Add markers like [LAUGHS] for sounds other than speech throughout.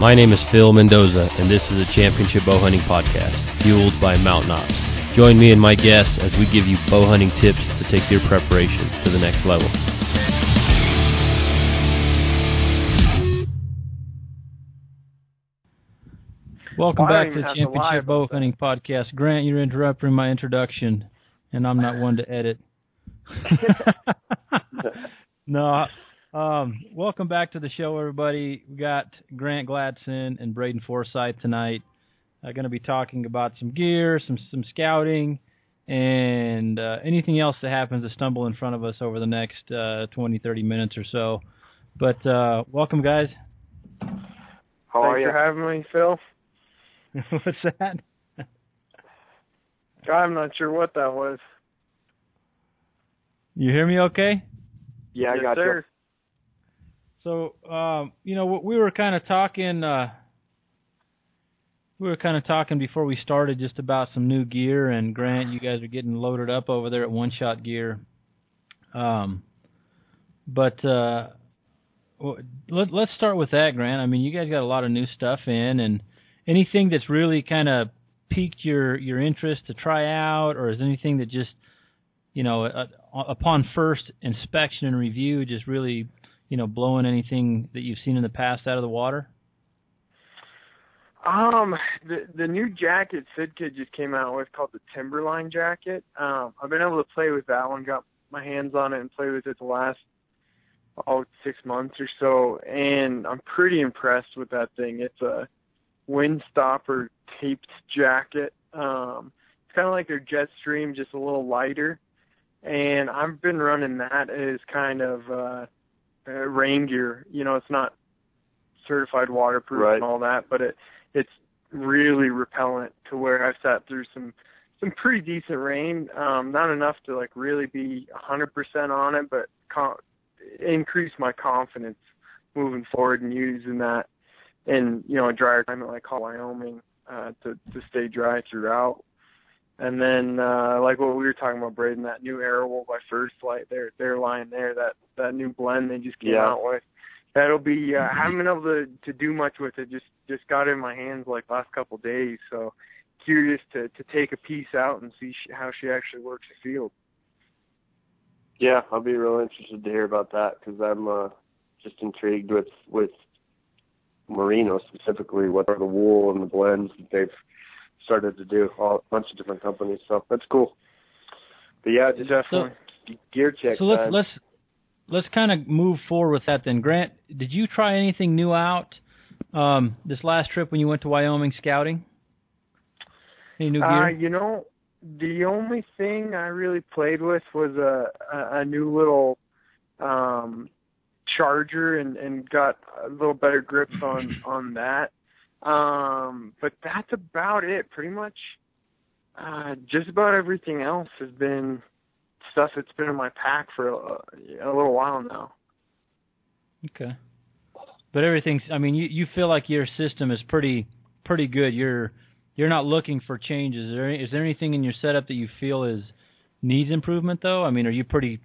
My name is Phil Mendoza, and this is a Championship Bow Hunting Podcast, fueled by Mountain Ops. Join me and my guests as we give you bow hunting tips to take your preparation to the next level. Welcome Well, back to the even have Championship Bow. Hunting Podcast. Grant, you're interrupting my introduction, and I'm not one to edit. [LAUGHS] [LAUGHS] no. Um, welcome back to the show, everybody. We got Grant Gladson and Braden Forsyth tonight. Uh, going to be talking about some gear, some some scouting, and uh, anything else that happens to stumble in front of us over the next uh, 20, 30 minutes or so. But uh, welcome, guys. How are Thanks you? for having me, Phil. [LAUGHS] What's that? I'm not sure what that was. You hear me okay? Yeah, I yes, got sir. So, um, you know, we were kind of talking. Uh, we were kind of talking before we started just about some new gear, and Grant, you guys are getting loaded up over there at One Shot Gear. Um, but uh, let, let's start with that, Grant. I mean, you guys got a lot of new stuff in, and anything that's really kind of piqued your your interest to try out, or is anything that just, you know, uh, upon first inspection and review, just really you know, blowing anything that you've seen in the past out of the water? Um, the the new jacket Sitka just came out with called the Timberline jacket. Um, I've been able to play with that one, got my hands on it and play with it the last oh six months or so, and I'm pretty impressed with that thing. It's a windstopper taped jacket. Um, it's kind of like their Jetstream, just a little lighter. And I've been running that as kind of uh, uh, rain gear. You know, it's not certified waterproof Right. and all that, but it it's really repellent to where I've sat through some some pretty decent rain. Um, not enough to like really be 100% on it, but con- increase my confidence moving forward and using that in you know a drier climate like Wyoming uh, to to stay dry throughout. And then uh like what we were talking about, Braden, that new Aerowool by First Lite, their their line there, that that new blend they just came Yeah. out with. That'll be uh, I haven't been able to to do much with it. Just just got in my hands like last couple of days. So curious to to take a piece out and see sh- how she actually works the field. Yeah, I'll be real interested to hear about that because I'm uh, just intrigued with with merino specifically, what are the wool and the blends that they've started to do. All, a bunch of different companies, so that's cool. But yeah, just Definitely. gear check. so let's time. let's let's kind of move forward with that then. Grant, did you try anything new out um, this last trip when you went to Wyoming scouting? Any new Uh, gear? you know, the only thing I really played with was a a, a new little um charger and and got a little better grips on on that. Um but that's about it. Pretty much uh just about everything else has been stuff that's been in my pack for a, a little while now. okay. But everything's. I mean, you you feel like your system is pretty pretty good. You're you're not looking for changes. Is there, is there anything in your setup that you feel is needs improvement though? I mean, are you pretty?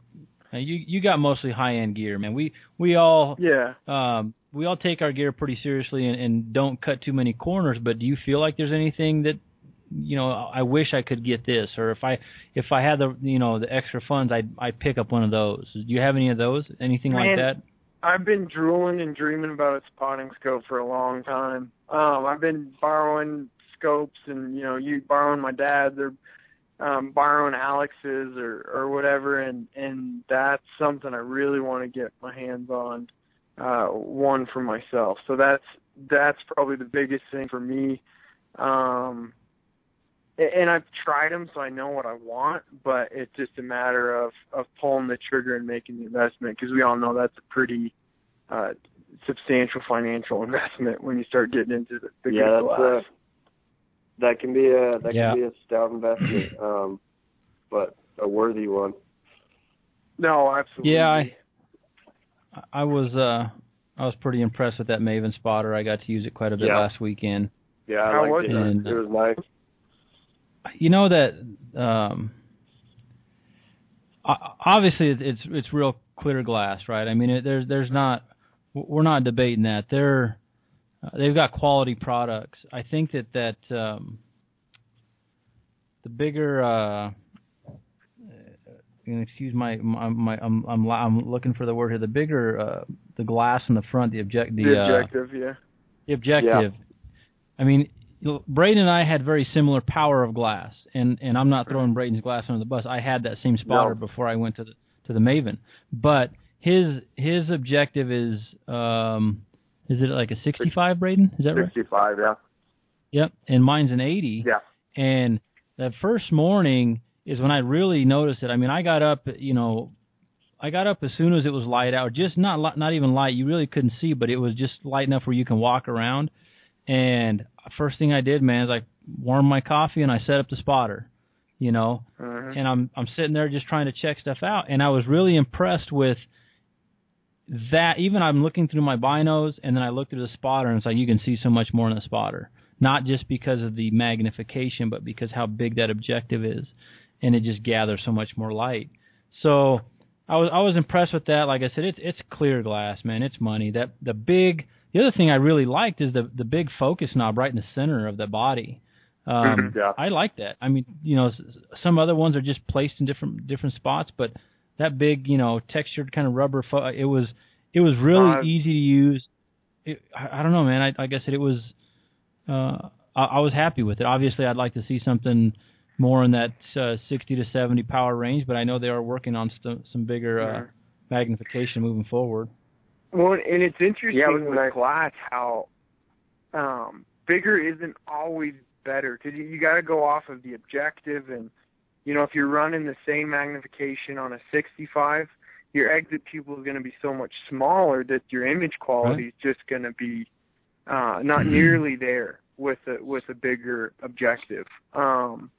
You you got mostly high end gear, man. We we all Yeah. um, we all take our gear pretty seriously and, and don't cut too many corners. But do you feel like there's anything that you know I wish I could get this, or if I if I had the you know the extra funds, I'd I'd pick up one of those. Do you have any of those? Anything like that? I've been drooling and dreaming about a spotting scope for a long time. Um, I've been borrowing scopes and you know, you borrowing my dad's or um borrowing Alex's or or whatever and and that's something I really want to get my hands on uh one for myself. So that's that's probably the biggest thing for me. Um and I've tried them so I know what I want, but it's just a matter of of pulling the trigger and making the investment because we all know that's a pretty uh substantial financial [LAUGHS] investment when you start getting into the, the yeah, good that's class. uh, that can be a that Yeah. can be a stout investment, [CLEARS THROAT] um, but a worthy one. No, absolutely. Yeah, I I was uh I was pretty impressed with that Maven spotter. I got to use it quite a bit Yeah. last weekend. Yeah, I How liked was it. it? And, it was nice. You know that um obviously it's it's real clear glass, right? I mean, it, there's there's not we're not debating that. There uh, they've got quality products. I think that that um, the bigger uh, excuse my my, my I'm, I'm I'm looking for the word here. The bigger uh, the glass in the front, the object the, the objective, uh, yeah. The objective. Yeah. I mean, Braden and I had very similar power of glass, and and I'm not throwing Braden's glass under the bus. I had that same spotter no. before I went to the to the Maven, but his his objective is um is it like a 65 Braden? Is that 65, right? 65, yeah. Yep, and mine's an 80. Yeah. And that first morning is when I really noticed it. I mean, I got up, you know, I got up as soon as it was light out, just not not even light. You really couldn't see, but it was just light enough where you can walk around. And first thing I did, man, is I warmed my coffee and I set up the spotter, you know, mm-hmm. and I'm I'm sitting there just trying to check stuff out, and I was really impressed with that. Even I'm looking through my binos, and then I looked through the spotter, and it's like you can see so much more in the spotter, not just because of the magnification, but because how big that objective is, and it just gathers so much more light. So I was I was impressed with that. Like I said, it's it's clear glass, man. It's money. That the big the other thing I really liked is the the big focus knob right in the center of the body. Um, mm-hmm. yeah. I like that. I mean, you know, some other ones are just placed in different different spots, but that big, you know, textured kind of rubber, fo- it was it was really uh, easy to use. It, I, I don't know, man. I, like I said, it was. Uh, I, I was happy with it. Obviously, I'd like to see something more in that uh, 60 to 70 power range, but I know they are working on st- some bigger uh, magnification moving forward. Well, and it's interesting yeah, with nice. glass how um, bigger isn't always better because you, you got to go off of the objective, and you know if you're running the same magnification on a 65, your exit pupil is going to be so much smaller that your image quality right. is just going to be uh, not Mm-hmm. nearly there with a with a bigger objective. Um,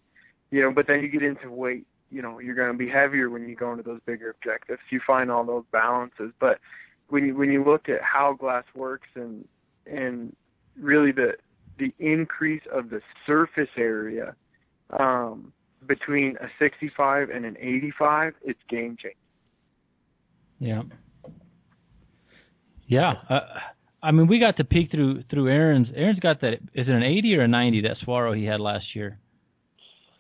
you know, but then you get into weight. You know, you're going to be heavier when you go into those bigger objectives. You find all those balances, but when you when you look at how glass works and and really the the increase of the surface area um, between a 65 and an 85, it's game changing. Yeah. Yeah. Uh, I mean, we got to peek through through Aaron's. Aaron's got that. Is it an 80 or a 90 that Swaro he had last year?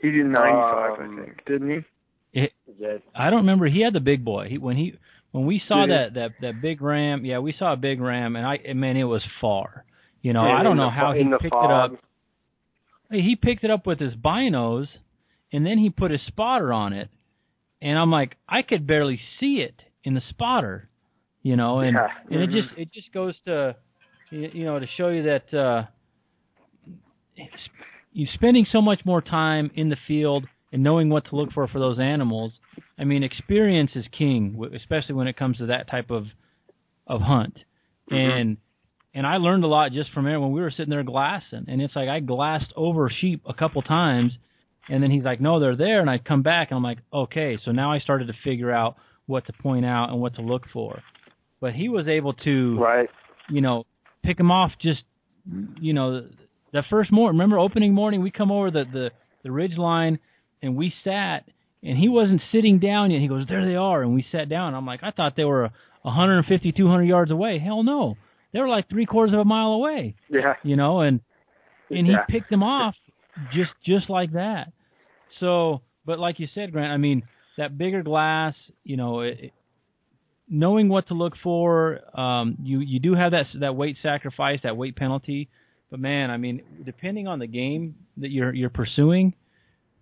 He did 95, Um, I think, didn't he? It, Yes. I don't remember. He had the big boy. He when he when we saw Did he? that that that big ram. Yeah, we saw a big ram, and I man, it was far. You know, Yeah, I don't know the how he picked fog. it up. He picked it up with his binos, and then he put his spotter on it, and I'm like, I could barely see it in the spotter, you know, and Yeah. and it Mhm. just it just goes to, you you know, to show you that uh, it's- you spending so much more time in the field and knowing what to look for for those animals. I mean, experience is king, especially when it comes to that type of of hunt. Mm-hmm. And and I learned a lot just from Aaron when we were sitting there glassing. And it's like I glassed over sheep a couple times, and then he's like, "No, they're there." And I come back and I'm like, "Okay." So now I started to figure out what to point out and what to look for. But he was able to Right. you know, pick him off just, you know, that first morning. Remember opening morning, we come over the the the ridge line, and we sat, and he wasn't sitting down yet. He goes, "There they are," and we sat down. I'm like, I thought they were 150, 200 yards away. Hell no, they were like three quarters of a mile away. Yeah. You know, and and he Yeah. picked them off just just like that. So, but like you said, Grant, I mean, that bigger glass, you know, it, it- knowing what to look for, um, you you do have that that weight sacrifice, that weight penalty. But man, I mean, depending on the game that you're you're pursuing,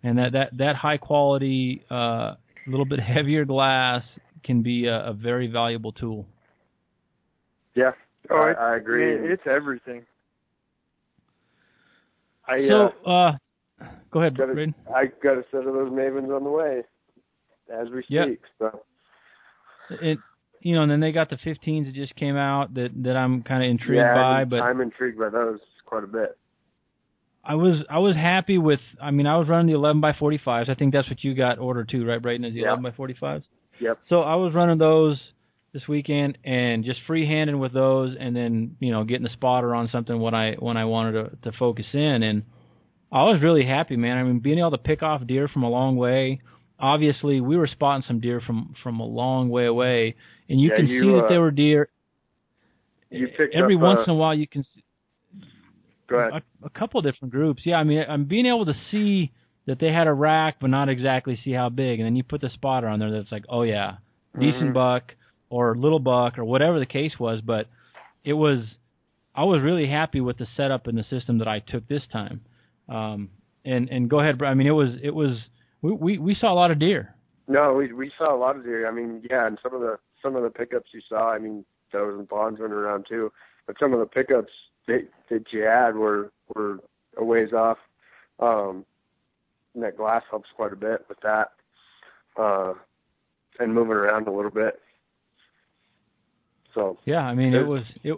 and that that that high quality, a uh, little bit [LAUGHS] heavier glass can be a, a very valuable tool. Yeah. Oh, I, I agree. man, it's everything. I uh, So, uh, go ahead, got a, Braden. I got a set of those mavens on the way as we Yep. speak. So It, you know, and then they got the 15s that just came out that that I'm kind of intrigued yeah, by, but I'm intrigued by those quite a bit. I was I was happy with. I mean, I was running the 11 by 45s. I think that's what you got ordered too, right, Braden? Is the Yeah. 11 by 45s? Yep. So I was running those this weekend and just freehanding with those, and then you know getting the spotter on something when I when I wanted to to focus in, and I was really happy, man. I mean, being able to pick off deer from a long way. Obviously, we were spotting some deer from from a long way away, and you Yeah, can you, see that uh, they were deer. you picked Every up, once uh, in a while, you can. Ahead. A, a couple different groups. Yeah, I mean, I'm being able to see that they had a rack, but not exactly see how big. And then you put the spotter on there that's like, oh yeah, decent Mhm. buck or little buck or whatever the case was. But it was, I was really happy with the setup and the system that I took this time. Um, and and go ahead, I mean, it was it was we we, we saw a lot of deer. No, we we saw a lot of deer. I mean, yeah, and some of the some of the pickups you saw. I mean, those and ponds running around too. But some of the pickups that that you had were were a ways off. Um, and that glass helps quite a bit with that. Uh, and moving around a little bit. So Yeah, I mean, it It- was it.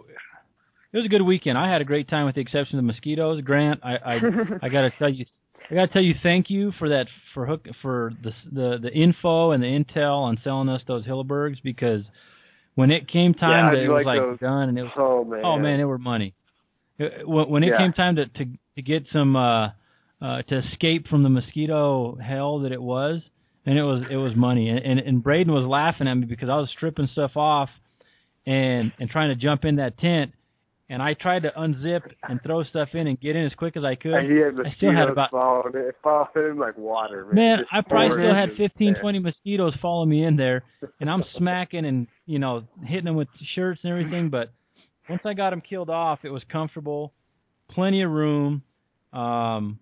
It was a good weekend. I had a great time, with the exception of the mosquitoes. Grant, I I, [LAUGHS] I got to tell you, I got to tell you, thank you for that for hook for the the the info and the intel on selling us those Hillebergs because when it came time Yeah, it was like like those. done and it was oh man. oh man, they were money. It- When when it Yeah. came time to to to get some uh uh to escape from the mosquito hell that it was, and it was it was money. And and, and Braden was laughing at me because I was stripping stuff off and and trying to jump in that tent and I tried to unzip and throw stuff in and get in as quick as I could. And he had I still had mosquitoes about- following it, following him like water. Man, Man, I probably still had into 15, there. 20 mosquitoes follow me in there, and I'm [LAUGHS] smacking and you know hitting them with shirts and everything. But once I got them killed off, it was comfortable, plenty of room. Um,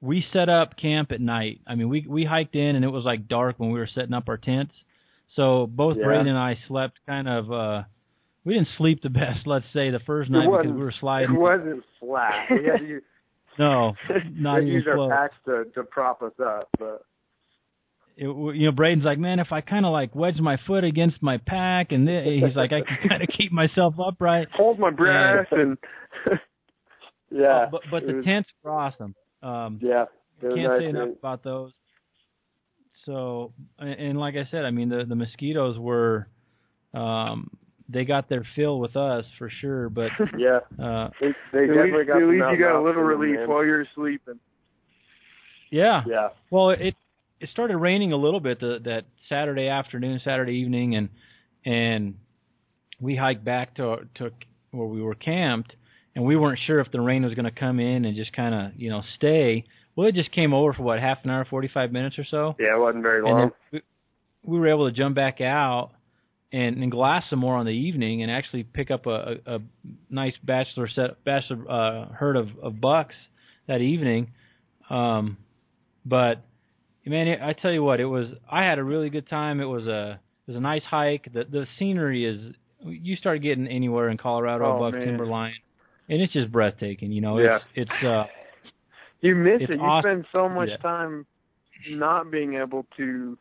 we set up camp at night. I mean, we we hiked in and it was like dark when we were setting up our tents. So both Yeah. Braden and I slept kind of. uh We didn't sleep the [LAUGHS] best, let's say, the first night because we were sliding. It wasn't flat. We had to [LAUGHS] use, No, [LAUGHS] not even used our packs to to prop us up, but it, you know, Braden's like, man, if I kind of like wedge my foot against my pack, and th- he's like, I can [LAUGHS] kind of keep myself upright. Hold my breath and [LAUGHS] yeah. Oh, but but the was- tents were awesome. Um, Yeah. It can't nice say enough and- about those. So, and, and like I said, I mean, the the mosquitoes were, um, they got their fill with us for sure. But [LAUGHS] Yeah. uh, They, they at definitely least, got at least you got a little relief man. while you're sleeping. yeah, Yeah. Well, it it started raining a little bit the, that Saturday afternoon, Saturday evening, and and we hiked back to to where we were camped, and we weren't sure if the rain was going to come in and just kind of you know stay. Well, it just came over for what half an hour, forty five minutes or so, Yeah, it wasn't very long. we, we were able to jump back out and, and glass some more on the evening and actually pick up a, a, a nice bachelor set bachelor uh, herd of, of bucks that evening. Um, but man, it, I tell you what, it was. I had a really good time. It was a it was a nice hike. The the scenery is. You start getting anywhere in Colorado Oh, above man. timberline, and it's just breathtaking. You know, Yeah. it's it's uh [LAUGHS] You miss It's it. You awesome. spend so much Yeah. time not being able to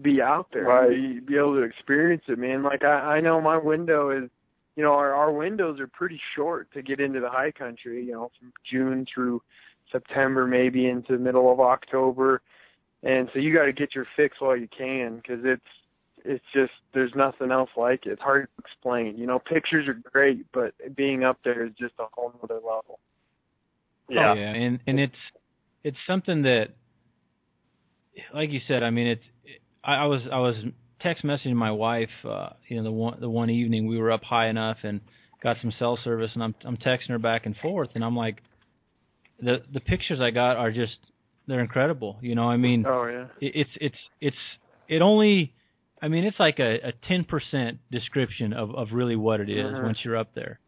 be out there, Right. be, be able to experience it, man. Like I, I know my window is, you know, our our windows are pretty short to get into the high country. You know, from June through September, maybe into the middle of October, and so you got to get your fix while you can because it's it's just there's nothing else like it. It's hard to explain. You know, pictures are great, but being up there is just a whole other level. Yeah. Oh, yeah, and and it's it's something that, like you said, I mean, it's I, I was I was text messaging my wife, uh, you know, the one the one evening we were up high enough and got some cell service, and I'm I'm texting her back and forth, and I'm like, the the pictures I got are just they're incredible, you know, I mean, Oh yeah. it, it's it's it's it only. I mean, it's like a a ten percent description of of really what it is Mhm. once you're up there.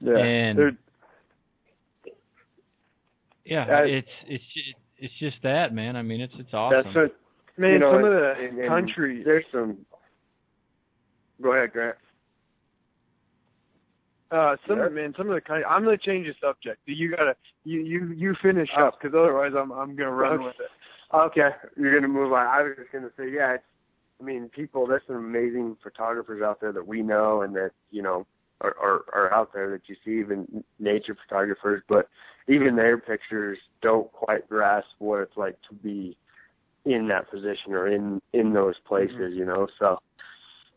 Yeah. And They're- Yeah, Uh, it's it's just, it's just that man. I mean, it's it's awesome. That's what Man, you know, some of the and- and country. There's some. Go ahead, Grant. Uh, some Yeah. man, some of the country. I'm gonna change the subject. You gotta, you you you finish Oh. up because otherwise I'm I'm gonna run Okay. with it. Okay, you're gonna move on. I was just gonna say, yeah. It's, I mean, people. There's some amazing photographers out there that we know and that you know are, are are out there that you see, even nature photographers. But even their pictures don't quite grasp what it's like to be in that position or in in those places. You know, so.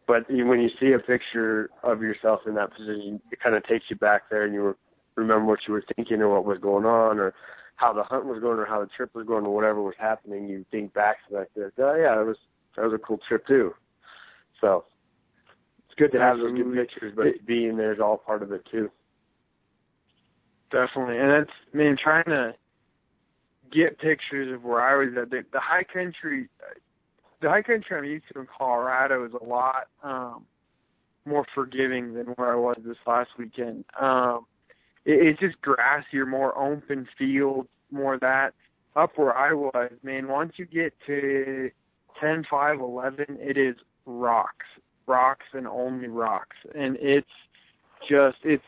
But when you see a picture of yourself in that position, it kind of takes you back there, and you remember what you were thinking or what was going on, or how the hunt was going or how the trip was going or whatever was happening, you think back to that. Oh yeah, that was that was a cool trip too. So it's good to have those good pictures, but being there is all part of it too. definitely. And that's man trying to get pictures of where I was at. The, the high country, the high country I'm used to in Colorado is a lot um, more forgiving than where I was this last weekend. Um, it, it's just grassier, more open field, more that. Up where I was, man, once you get to ten, five, eleven, it is rocks, rocks and only rocks, and it's just it's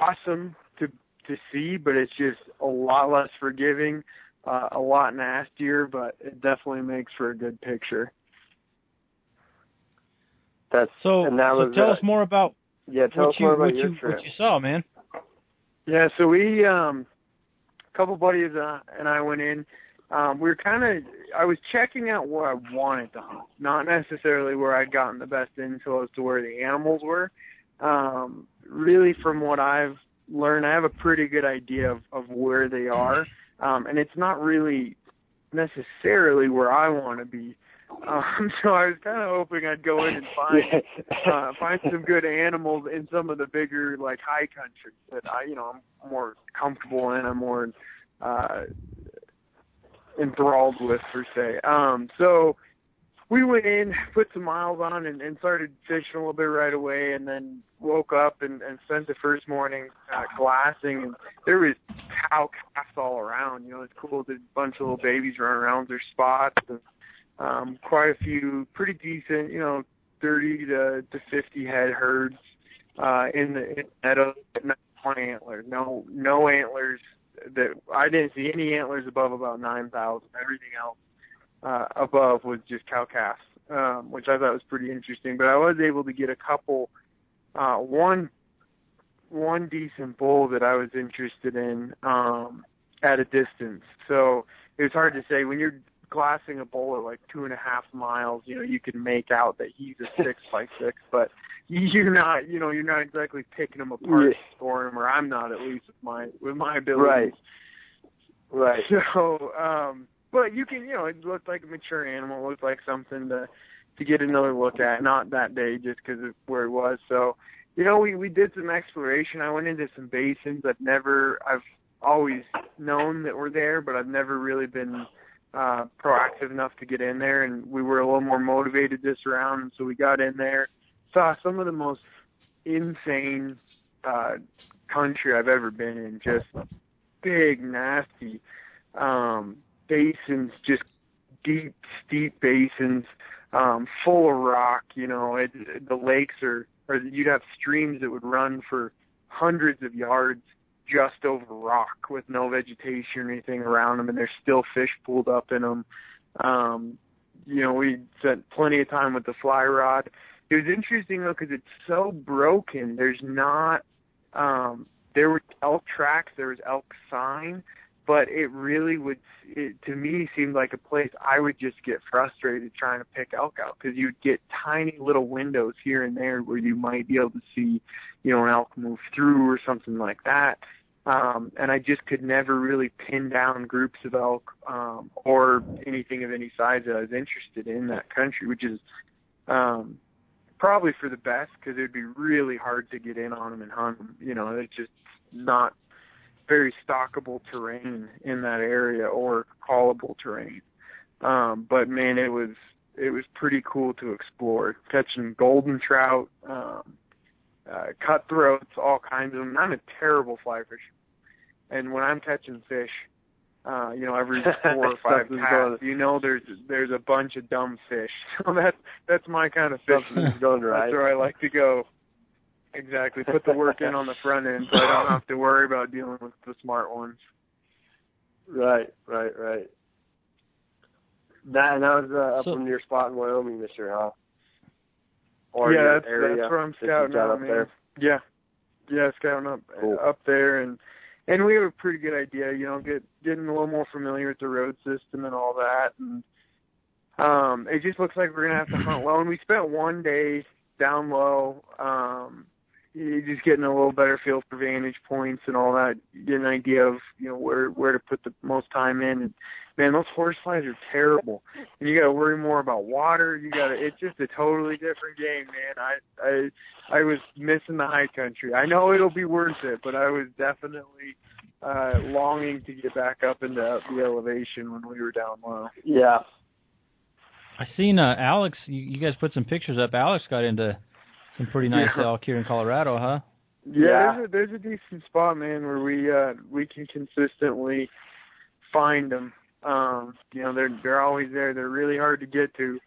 awesome to to see, but it's just a lot less forgiving, uh, a lot nastier, but it definitely makes for a good picture. That's so. and that so was, tell uh, us more about Yeah, tell what us you more about what your you trip. what you saw, man. Yeah, so we um a couple buddies uh, and I went in. Um we were kind of I was checking out where I wanted to hunt, not necessarily where I'd gotten the best intel as to where the animals were. Um really from what I've learned, I have a pretty good idea of of where they are. Um and it's not really necessarily where I want to be. Um [LAUGHS] so I was kind of hoping I'd go in and find [LAUGHS] uh, find some good animals in some of the bigger like high country that I you know I'm more comfortable in. I'm more uh, enthralled with per se. Um, so we went in, put some miles on, and, and started fishing a little bit right away, and then woke up and, and spent the first morning uh, glassing, and there was cow calves all around. You know, it's cool. There's a bunch of little babies running around their spots, and um, quite a few pretty decent, you know, 30 to, to 50 head herds uh, in the but not one. No, no antlers. That I didn't see any antlers above about 9,000. Everything else uh, above was just cow calves, um, which I thought was pretty interesting. But I was able to get a couple, uh, one, one decent bull that I was interested in um, at a distance. So it was hard to say when you're glassing a bull at like two and a half miles, you know, you can make out that he's a six by six, but you're not, you know, you're not exactly picking him apart for him, or I'm not at least with my with my abilities. Right. Right. [LAUGHS] So, um, but you can, you know, it looked like a mature animal. It looked like something to to get another look at. Not that day, just because of where it was. So, you know, we we did some exploration. I went into some basins I've never, I've always known that were there, but I've never really been uh proactive enough to get in there and we were a little more motivated this round so we got in there saw some of the most insane uh country I've ever been in just big nasty um basins just deep steep basins um full of rock you know it, the lakes are or you'd have streams that would run for hundreds of yards just over rock with no vegetation or anything around them, and there's still fish pulled up in them. Um, you know, we spent plenty of time with the fly rod. It was interesting though because it's so broken. There's not. Um, there were elk tracks. There was elk sign, but it really would. It, to me, seemed like a place I would just get frustrated trying to pick elk out because you'd get tiny little windows here and there where you might be able to see, you know, an elk move through or something like that um, and I just could never really pin down groups of elk um, or anything of any size that I was interested in that country, which is um, probably for the best because it would be really hard to get in on them and hunt them. You know, it's just not very stalkable terrain in that area or callable terrain. Um, but man, it was it was pretty cool to explore, catching golden trout. Um, uh, cutthroats, all kinds of them. I'm a terrible fly fisher, and when I'm catching fish, uh, you know, every [LAUGHS] four or five casts, you know, there's there's a bunch of dumb fish. [LAUGHS] So that's that's my kind of fishing. Something's going right. That's where I like to go. Exactly. Put the work in on the front end, so I don't have to worry about dealing with the smart ones. Right, right, right. That and that was uh, up So- in your spot in Wyoming this year, huh? Or yeah, that's area that's where I'm scouting got out, up man. there. Yeah, yeah, scouting up Cool. up there, and and we have a pretty good idea. You know, get getting a little more familiar with the road system and all that, and um, it just looks like we're gonna have to hunt well. And we spent one day down low, um, you just getting a little better feel for vantage points and all that. You get an idea of you know where where to put the most time in. And man, those horse slides are terrible, and you got to worry more about water. You got to. It's just a totally different game, man. I I I was missing the high country. I know it'll be worth it, but I was definitely uh longing to get back up into the elevation when we were down low. Yeah. I seen uh Alex. You, you guys put some pictures up. Alex got into some pretty nice Yeah. elk here in Colorado, huh? Yeah, Yeah. there's a there's a decent spot, man, where we uh we can consistently find them. Um, you know, they're they're always there. They're really hard to get to,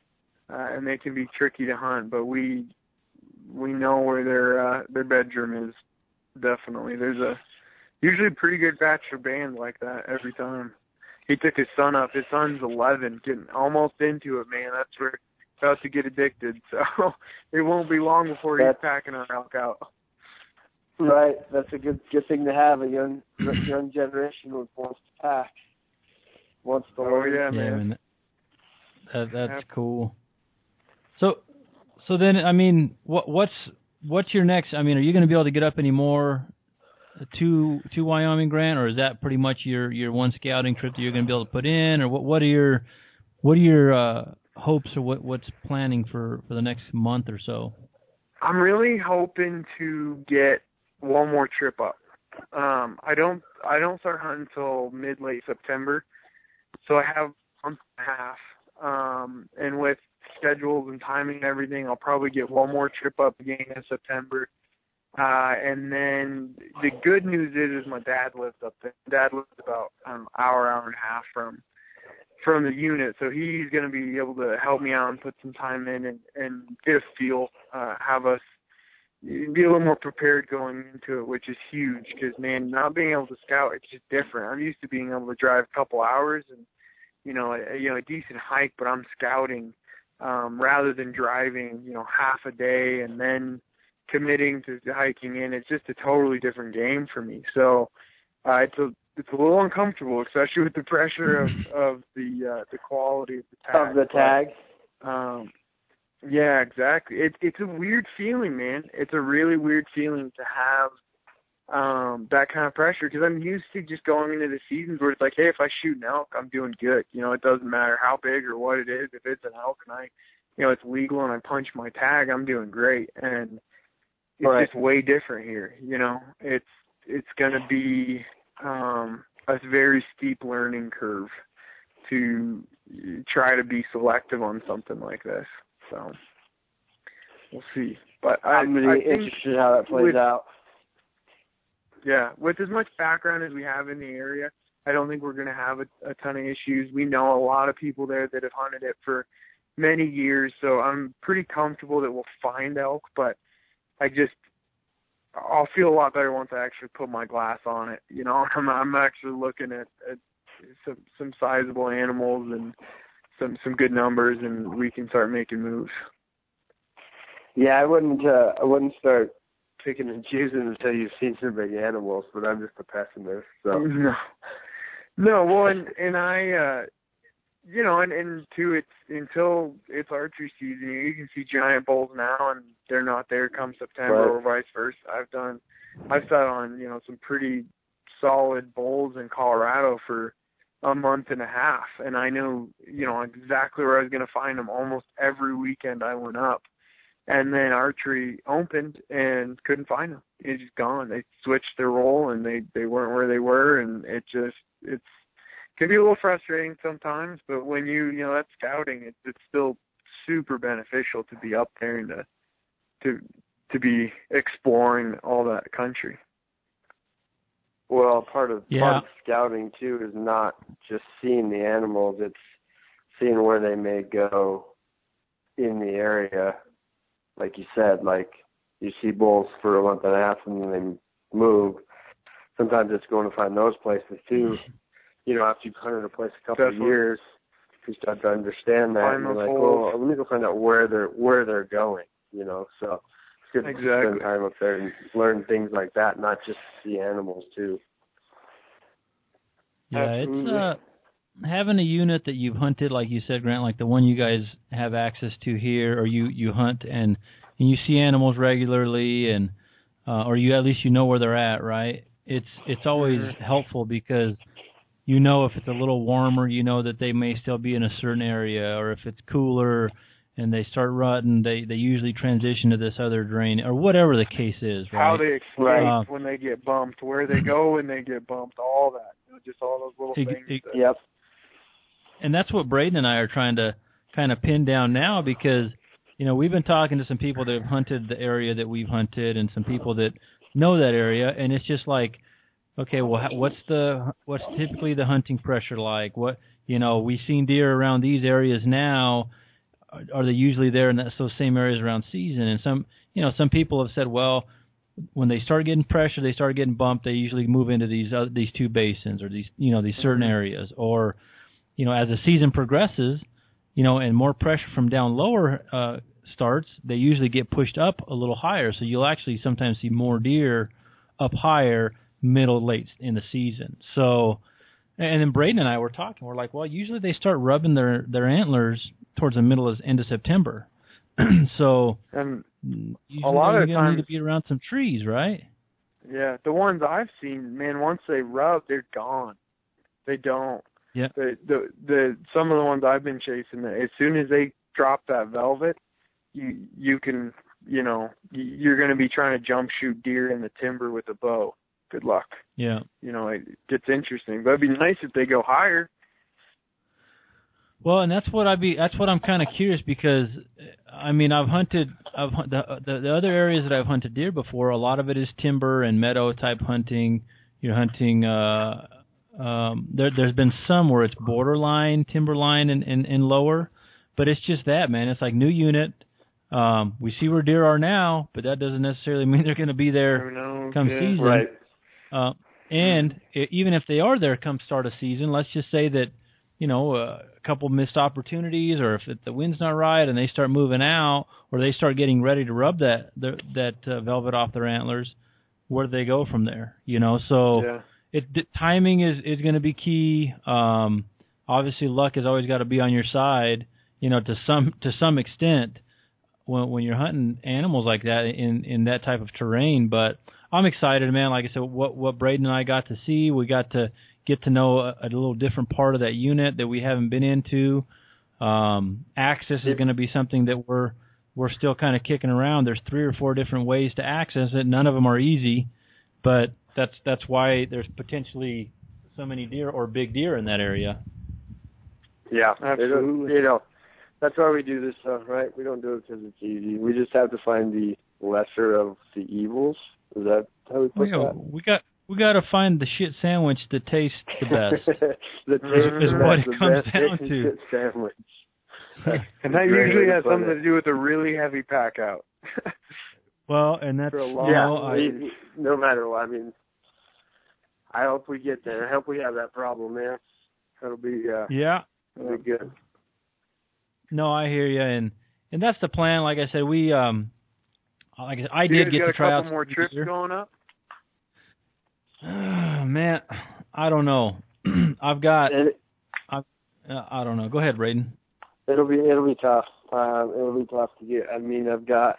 uh, and they can be tricky to hunt. But we we know where their uh, their bedroom is. Definitely, there's a usually a pretty good batch of band like that every time. He took his son up. His son's 11, getting almost into it, man. That's where about to get addicted. [LAUGHS] So it won't be long before he's packing our elk out. Right. That's a good good thing to have. A young [CLEARS THROAT] young generation who wants to pack, wants to Oh learn. yeah, yeah, man. man. That that's Yep. cool. So, so then I mean, what what's what's your next? I mean, are you going to be able to get up any more to to Wyoming, Grant, or is that pretty much your your one scouting trip that you're going to be able to put in, or what what are your what are your uh, hopes or what what's planning for for the next month or so? I'm really hoping to get one more trip up. Um, I don't I don't start hunting until mid late September, so I have a month and a half. Um, and with schedules and timing and everything, I'll probably get one more trip up again in September. Uh, and then the good news is, is my dad lives up there. Dad lives about an hour, hour and a half from from the unit, so he's going to be able to help me out and put some time in and and get a feel, uh, have us be a little more prepared going into it, which is huge. Because man, not being able to scout, it's just different. I'm used to being able to drive a couple hours and you know a, you know a decent hike, but I'm scouting um, rather than driving you know half a day and then committing to hiking in. It's just a totally different game for me. So uh, it's a it's a little uncomfortable, especially with the pressure of [LAUGHS] of the uh, the quality of the tag. Of the But, tag. um, yeah, exactly. It's it's a weird feeling, man. It's a really weird feeling to have um that kind of pressure because I'm used to just going into the seasons where it's like, hey, if I shoot an elk, I'm doing good. You know, it doesn't matter how big or what it is. If it's an elk and I, you know, it's legal and I punch my tag, I'm doing great. And it's Right. just way different here. You know, it's it's gonna be um a very steep learning curve to try to be selective on something like this. So we'll see. But I, I'm really interested how that plays with- out. yeah, with as much background as we have in the area, I don't think we're going to have a, a ton of issues. We know a lot of people there that have hunted it for many years, so I'm pretty comfortable that we'll find elk. But I just I'll feel a lot better once I actually put my glass on it. You know, [LAUGHS] I'm I'm actually looking at, at some some sizable animals and some some good numbers, and we can start making moves. Yeah, I wouldn't. uh I wouldn't start picking and choosing until you've seen some big animals. But I'm just a pessimist. So [LAUGHS] No, no. Well, and and I, uh you know, and and two, it's until it's archery season. You can see giant bulls now, and they're not there come September, Right. or vice versa. I've done, I've sat on you know some pretty solid bulls in Colorado for a month and a half, and I know you know exactly where I was going to find them almost every weekend I went up. And then archery opened and couldn't find them. It's just gone. They switched their role and they they weren't where they were, and it just it's can be a little frustrating sometimes. But when you you know that's scouting, it's it's still super beneficial to be up there and to to to be exploring all that country. Well, part of Yeah. part of scouting too is not just seeing the animals; it's seeing where they may go in the area. Like you said, like you see bulls for a month and a half and then they move. Sometimes it's going to find those places too. [LAUGHS] You know, after you've hunted a place a couple Definitely. of years, you start to understand that. Find and you're like, holes. well, let me go find out where they're where they're going. You know, so it's good to spend time up there and learn things like that, not just see animals too. Yeah, it's uh having a unit that you've hunted, like you said, Grant, like the one you guys have access to here, or you you hunt and and you see animals regularly, and uh, or you at least you know where they're at, right? It's it's always helpful because you know if it's a little warmer, you know that they may still be in a certain area, or if it's cooler and they start rutting, they they usually transition to this other drain, or whatever the case is, right? How they escape Right. Uh, when they get bumped, where they go when they get bumped, all that. You know, just all those little Ex- things. ex- that- Yep. and that's what Braden and I are trying to kind of pin down now because you know we've been talking to some people that have hunted the area that we've hunted and some people that know that area and it's just like okay well what's the what's typically the hunting pressure like? What you know we've seen deer around these areas now. Are, are they usually there in that, those same areas around season? And some you know some people have said well when they start getting pressure they start getting bumped they usually move into these uh, these two basins or these you know these certain areas. Or you know, as the season progresses, you know, and more pressure from down lower uh, starts, they usually get pushed up a little higher. So you'll actually sometimes see more deer up higher, middle, late in the season. So, and then Braden and I were talking. We're like, well, usually they start rubbing their their antlers towards the middle of end of September. [CLEARS THROAT] so And A lot of gonna need to be around some trees, right? yeah, the ones I've seen, man, once they rub, they're gone. They don't. Yeah. The the the some of the ones I've been chasing, as soon as they drop that velvet, you you can you know you're going to be trying to jump shoot deer in the timber with a bow. Good luck. Yeah. You know, it gets interesting. But it'd be nice if they go higher. Well, and that's what I'd be. That's what I'm kind of curious because, I mean, I've hunted. I've the, the the other areas that I've hunted deer before. A lot of it is timber and meadow type hunting. You're hunting. uh um There there's been some where it's borderline timberline and, and and lower, but it's just that man. It's like new unit. Um We see where deer are now, but that doesn't necessarily [LAUGHS] mean they're going to be there knows? come yeah. season. Right. Uh, and i even if they are there come start of season, let's just say that you know a couple missed opportunities, or if it, the wind's not right and they start moving out, or they start getting ready to rub that the, that uh, velvet off their antlers, where do they go from there? You know, so Yeah. it d- timing is is going to be key. Um, obviously, luck has always got to be on your side. You know, to some to some extent, when when you're hunting animals like that in in that type of terrain. But I'm excited, man. Like I said, what what Braden and I got to see, we got to get to know a, a little different part of that unit that we haven't been into. Um, access is going to be something that we're we're still kind of kicking around. There's three or four different ways to access it. None of them are easy, but that's that's why there's potentially so many deer or big deer in that area. Yeah, Absolutely. It, you know, that's why we do this stuff, right? We don't do it because it's easy. We just have to find the lesser of the evils. Is that how we put Yeah, that? we got we got to find the shit sandwich that tastes the best. [LAUGHS] the Is- is of what the it comes best down to. shit Sandwich. [LAUGHS] And that usually has something it. to do with a really heavy pack out. [LAUGHS] well, and that's For a long- yeah, know, I, no matter what. I mean, I hope we get there. I hope we have that problem, man. That'll be uh, yeah. that'll be good. No, I hear you, and and that's the plan. Like I said, we um, like I, said, I you did guys get got to a try couple more trips deer. going up. [SIGHS] Man, I don't know. [CLEARS THROAT] I've got And uh, I don't know. Go ahead, Braden. it'll be it'll be tough. Um, it'll be tough to get. I mean, I've got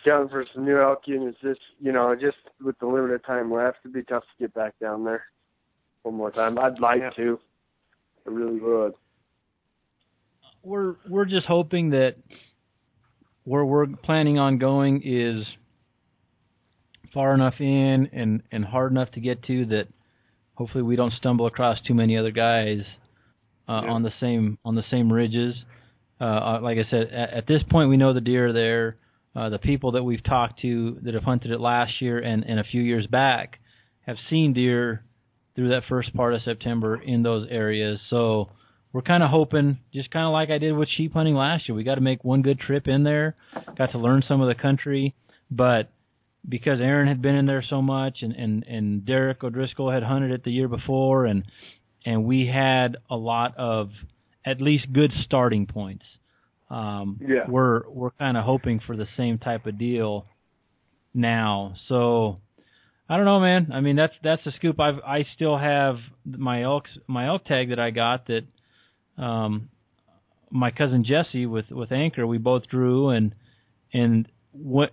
scouting for some new elk units. Just you know, just with the limited time left, it'd be tough to get back down there one more time. I'd like Yeah. to. I really would. We're we're just hoping that where we're planning on going is far enough in and and hard enough to get to that hopefully we don't stumble across too many other guys uh, Yeah. on the same on the same ridges. Uh, uh, like I said, at, at this point we know the deer are there. Uh, the people that we've talked to that have hunted it last year and, and a few years back have seen deer through that first part of September in those areas. So we're kind of hoping, just kind of like I did with sheep hunting last year, we got to make one good trip in there. Got to learn some of the country, but because Aaron had been in there so much, and and and Derek O'Driscoll had hunted it the year before, and and we had a lot of at least good starting points. Um, Yeah. We're we're kind of hoping for the same type of deal now. So I don't know, man. I mean, that's that's the scoop. I've I still have my elk my elk tag that I got that um my cousin Jesse with with Anchor we both drew and and what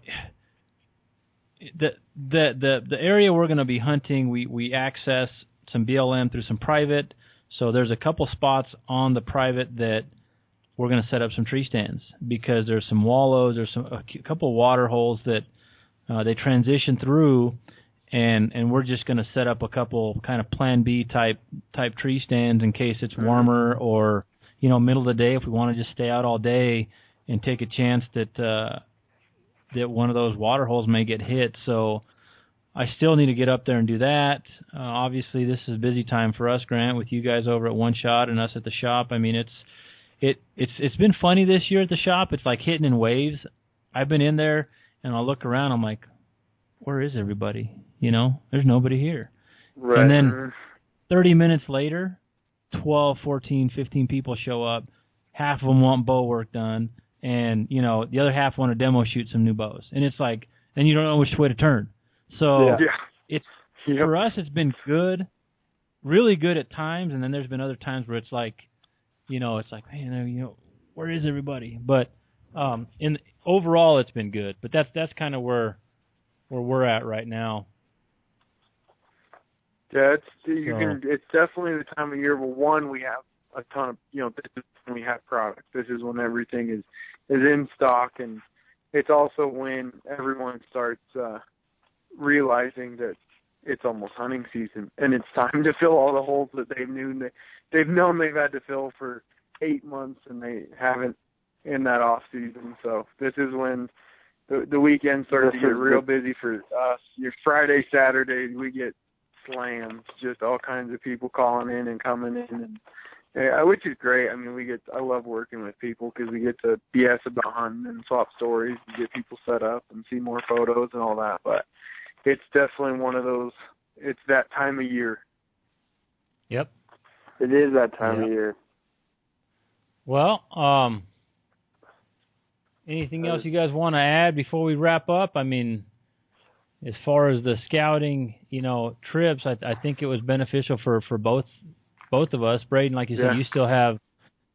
the the the the area we're going to be hunting, we we access some BLM through some private. So there's a couple spots on the private that we're going to set up some tree stands because there's some wallows, there's some a couple water holes that uh, they transition through, and and we're just going to set up a couple kind of Plan B type type tree stands in case it's warmer or you know middle of the day if we want to just stay out all day and take a chance that uh, that one of those water holes may get hit. So I still need to get up there and do that. Uh, obviously, this is a busy time for us, Grant, with you guys over at One Shot and us at the shop. I mean, it's it it's it's been funny this year at the shop. It's like hitting in waves. I've been in there and I'll look around. I'm like, where is everybody? You know, there's nobody here. Right. And then 30 minutes later, 12, 14, 15 people show up. Half of them want bow work done, and you know the other half want to demo shoot some new bows. And it's like, and you don't know which way to turn. So yeah. it's Yep. for us it's been good really good at times and then there's been other times where it's like you know it's like man you know where is everybody but um in overall it's been good but that's that's kind of where where we're at right now Yeah, it's you So- can. It's definitely the time of year. Well, one, we have a ton of you know. This is when we have product. This is when everything is is in stock, and it's also when everyone starts uh realizing that it's almost hunting season, and it's time to fill all the holes that they've known they they've known they've had to fill for eight months, and they haven't in that off season. So this is when the the weekends start to get real busy for us. Your Friday, Saturday, we get slams, just all kinds of people calling in and coming in, and yeah, which is great. I mean, we get I love working with people because we get to BS about hunting and swap stories and get people set up and see more photos and all that. But it's definitely one of those. It's that time of year. yep It is that time of year. well um anything else you guys want to add before we wrap up i mean as far as the scouting you know trips i i think it was beneficial for for both both of us braden like you said Yeah. you still have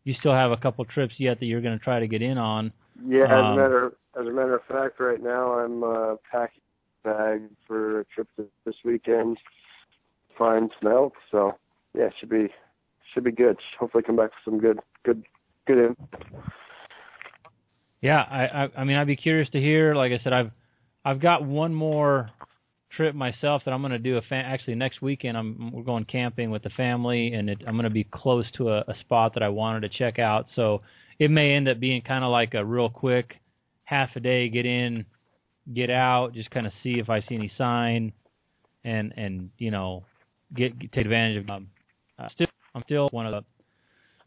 you still have a couple trips yet that you're going to try to get in on Yeah, as Um, a matter as a matter of fact, right now I'm uh, packing a bag for a trip this weekend. Find some elk, so yeah, should be should be good. Hopefully, come back with some good good good. In- Yeah, I, I I mean I'd be curious to hear. Like I said, I've I've got one more trip myself that I'm going to do. A fa- actually next weekend I'm we're going camping with the family, and it, I'm going to be close to a, a spot that I wanted to check out. So it may end up being kind of like a real quick half a day, get in, get out, just kind of see if I see any sign, and and you know get, get take advantage of. Um, uh, still, I'm still one of the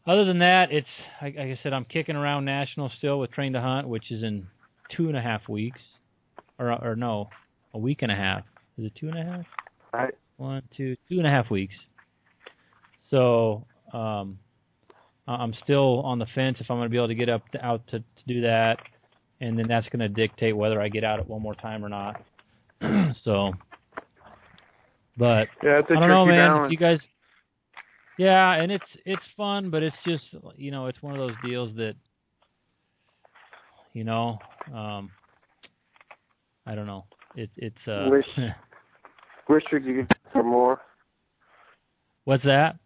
other than that, it's like, I said, I'm kicking around national still with Train to Hunt, which is in two and a half weeks, or or no, a week and a half. Is it two and a half? Right. One, two, two and a half weeks. So um, I'm still on the fence if I'm going to be able to get up to, out to, to do that, and then that's going to dictate whether I get out it one more time or not. [CLEARS THROAT] so, but Yeah, it's a I don't know, man. balance. You guys, yeah, and it's it's fun, but it's just you know it's one of those deals that you know um I don't know. It it's uh Wish- [LAUGHS] wish we could get out there more. what's that?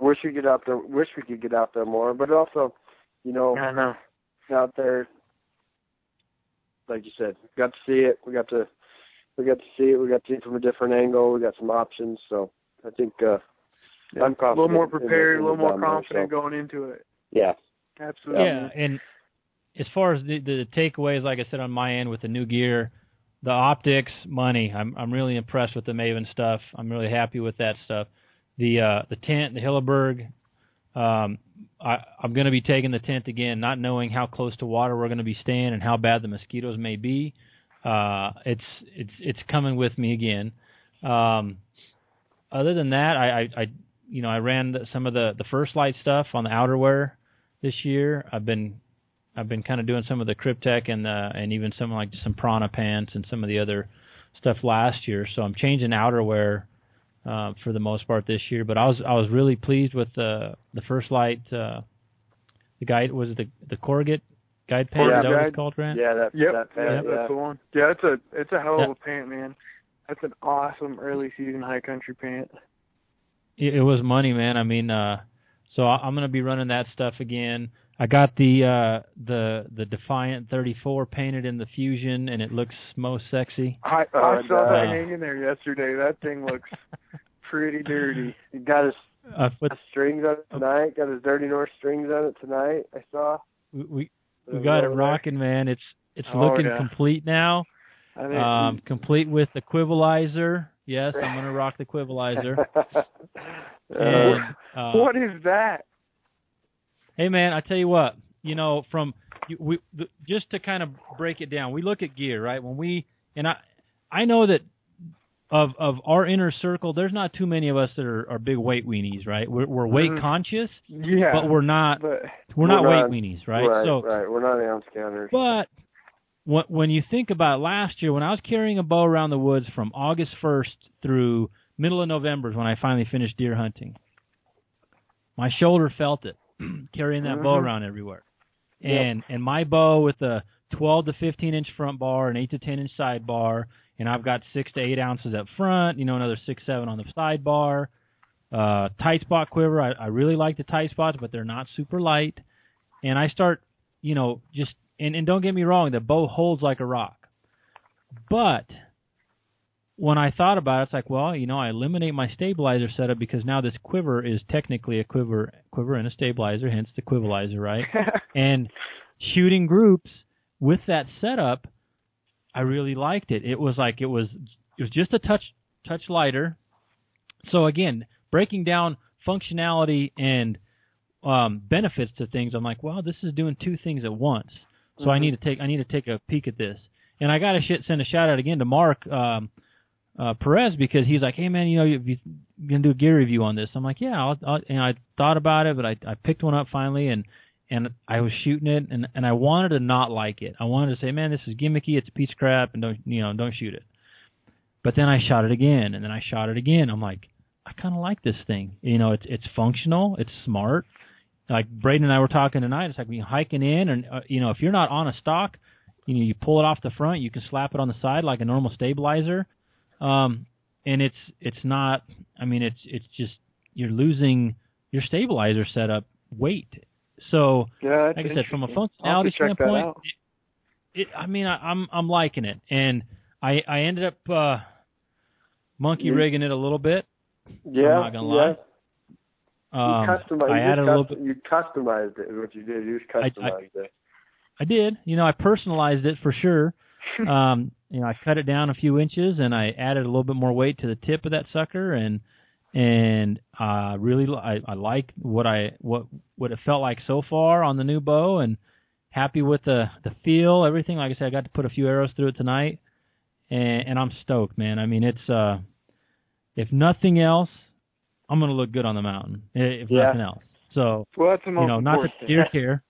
Wish we could get out there. Wish we could get out there more. But also, you know, I know. out there, like you said, we got to see it. We got to, we got to see it. We got to see it from a different angle. We got some options. So I think uh, Yeah, I'm a little more confident in prepared, in a little more down there, confident so. going into it. yeah, Absolutely. Yeah, and as far as the, the takeaways, like I said on my end with the new gear, the optics, money. I'm I'm really impressed with the Maven stuff. I'm really happy with that stuff. The uh, the tent, the Hilleberg. Um, I, I'm going to be taking the tent again, not knowing how close to water we're going to be staying and how bad the mosquitoes may be. Uh, it's it's it's coming with me again. Um, other than that, I, I, I you know I ran the, some of the the First Lite stuff on the outerwear this year. I've been I've been kind of doing some of the Kryptek and uh, and even some like some Prana pants and some of the other stuff last year. So I'm changing outerwear uh, for the most part this year. But I was I was really pleased with the the First Lite. Uh, the guy was it the the Corrugate Guide pant. Yeah, is that what guide. it's called, Grant? Yeah, that Yep, that yeah, pant, yeah. that's the one. Yeah, it's a it's a hell Yeah. of a pant, man. That's an awesome early season high country pant. It, it was money, man. I mean, uh, so I, I'm gonna be running that stuff again. I got the uh the the Defiant 34 painted in the Fusion, and it looks most sexy. I I saw uh, that hanging there yesterday. That thing looks [LAUGHS] pretty dirty. He got his Uh, but strings on it tonight. Got his Dirty North strings on it tonight. I saw. we we, we got it rocking, man. It's it's Oh, looking yeah. complete now. I think Um, complete with the quivalizer. Yes, I'm gonna rock the quivalizer. [LAUGHS] And uh, what is that? Hey man, I tell you what, you know, from we the, just to kind of break it down, we look at gear, right? When we and I, I know that of of our inner circle, there's not too many of us that are, are big weight weenies, right? We're, we're weight Mhm. conscious, Yeah, but we're not but we're not We're weight not- weenies, right? Right, so, right. We're not ounce counters. but when when you think about last year, when I was carrying a bow around the woods from August 1st through middle of November is when I finally finished deer hunting. My shoulder felt it [CLEARS THROAT] carrying that bow Mhm. around everywhere, and and my bow with a 12 to 15 inch front bar, and 8 to 10 inch side bar, and I've got six to eight ounces up front. You know, another six seven on the side bar. Uh, tight spot quiver. I, I really like the tight spots, but they're not super light. And I start, you know, just and, and don't get me wrong, the bow holds like a rock. But when I thought about it, it's like, well, you know, I eliminate my stabilizer setup because now this quiver is technically a quiver, quiver and a stabilizer, hence the quivalizer, right? [LAUGHS] and shooting groups with that setup, I really liked it. It was like it was it was just a touch touch lighter. So again, breaking down functionality and um, benefits to things, I'm like, well, this is doing two things at once. So I Mhm. need to take I need to take a peek at this. And I got to shit, send a shout out again to Mark um, uh, Perez because he's like, hey man, you know, you, you gonna do a gear review on this? I'm like, yeah. I'll, I'll, and I thought about it, but I I picked one up finally and and I was shooting it and and I wanted to not like it. I wanted to say, man, this is gimmicky. It's a piece of crap, and don't you know, don't shoot it. But then I shot it again, and then I shot it again. I'm like, I kind of like this thing. You know, it's it's functional, it's smart. Like Braden and I were talking tonight. It's like when you're hiking in, and uh, you know, if you're not on a stock, you know, you pull it off the front, you can slap it on the side like a normal stabilizer. Um, and it's it's not. I mean, it's it's just you're losing your stabilizer setup weight. So yeah, like I said, from a interesting. I'll have functionality to check that standpoint, it, it, I mean, I, I'm I'm liking it, and I I ended up uh, monkey rigging it a little bit. yeah, I'm not gonna lie. Um, you customized. I you added a little bit. You customized it. Is what you did. You just I- I- customized it. I did, you know, I personalized it for sure. [LAUGHS] um, you know, I cut it down a few inches and I added a little bit more weight to the tip of that sucker, and and uh, really, li- I, I like what I what what it felt like so far on the new bow, and happy with the the feel, everything. Like I said, I got to put a few arrows through it tonight, and, and I'm stoked, man. I mean, it's uh, if nothing else, I'm gonna look good on the mountain. If Yeah. nothing else, so well, that's the most you know, not that the deer care,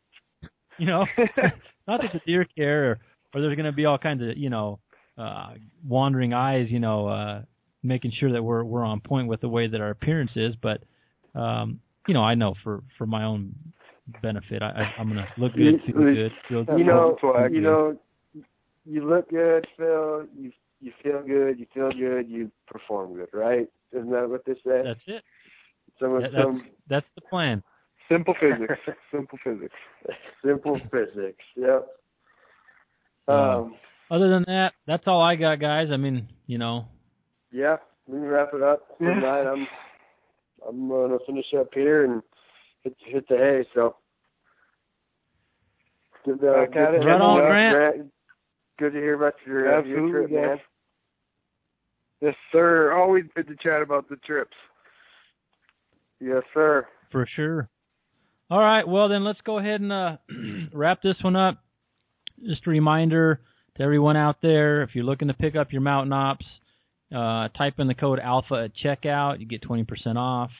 [LAUGHS] you know, [LAUGHS] [LAUGHS] not that the deer care, or, or there's going to be all kinds of, you know, uh, wandering eyes, you know, uh, making sure that we're we're on point with the way that our appearance is. But, um, you know, I know for for my own benefit, I, I, I'm going to look good, feel good, feel That's you know, you know, you look good, Phil. You you feel good. You feel good. You perform good, right? Isn't that what they say? That's it. some that- that's- some That's the plan. Simple physics. [LAUGHS] Simple physics. simple physics. Yep. Uh, Um. Other than that, that's all I got, guys. I mean, you know, Yeah, we can wrap it up for Yeah. tonight. I'm I'm gonna finish up here and hit hit the hay. So good, uh, Back at good, it. Right on, Grant. Good to hear about your uh, your Absolutely, trip, man. Yes. Sir. Always good to chat about the trips. Yes, sir. For sure. All right, well then let's go ahead and uh, [CLEARS THROAT] wrap this one up. Just a reminder to everyone out there, if you're looking to pick up your Mountain Ops, uh, type in the code Alpha at checkout. You get 20% off.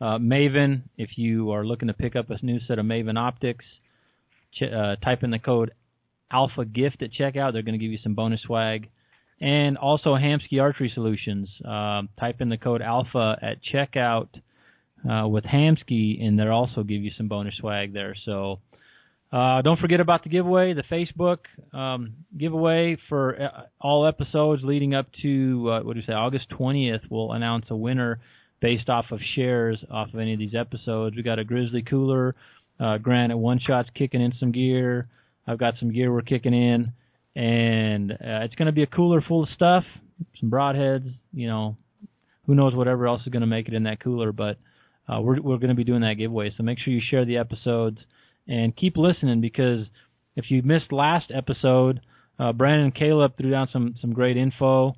Uh, Maven, if you are looking to pick up a new set of Maven optics, ch- uh, type in the code Alpha Gift at checkout. They're going to give you some bonus swag. And also Hamskea Archery Solutions. Um, type in the code Alpha at checkout uh, with Hamskea, and they'll also give you some bonus swag there. So Uh, don't forget about the giveaway, the Facebook um, giveaway for uh, all episodes leading up to uh, what do you say, August 20th. We'll announce a winner based off of shares off of any of these episodes. We got a Grizzly cooler. Uh, Grant at One Shot's kicking in some gear. I've got some gear we're kicking in, and uh, it's going to be a cooler full of stuff, some broadheads. You know, who knows whatever else is going to make it in that cooler, but uh, we're we're going to be doing that giveaway. So make sure you share the episodes and keep listening because if you missed last episode, uh, Brandon and Caleb threw down some some great info,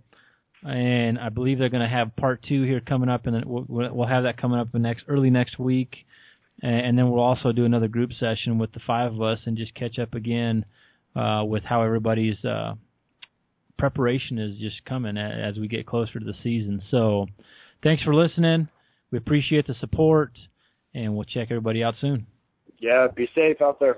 and I believe they're going to have part two here coming up, and we'll, we'll have that coming up in next early next week, and then we'll also do another group session with the five of us and just catch up again uh, with how everybody's uh, preparation is just coming as we get closer to the season. So, thanks for listening. We appreciate the support, and we'll check everybody out soon yeah, be safe out there.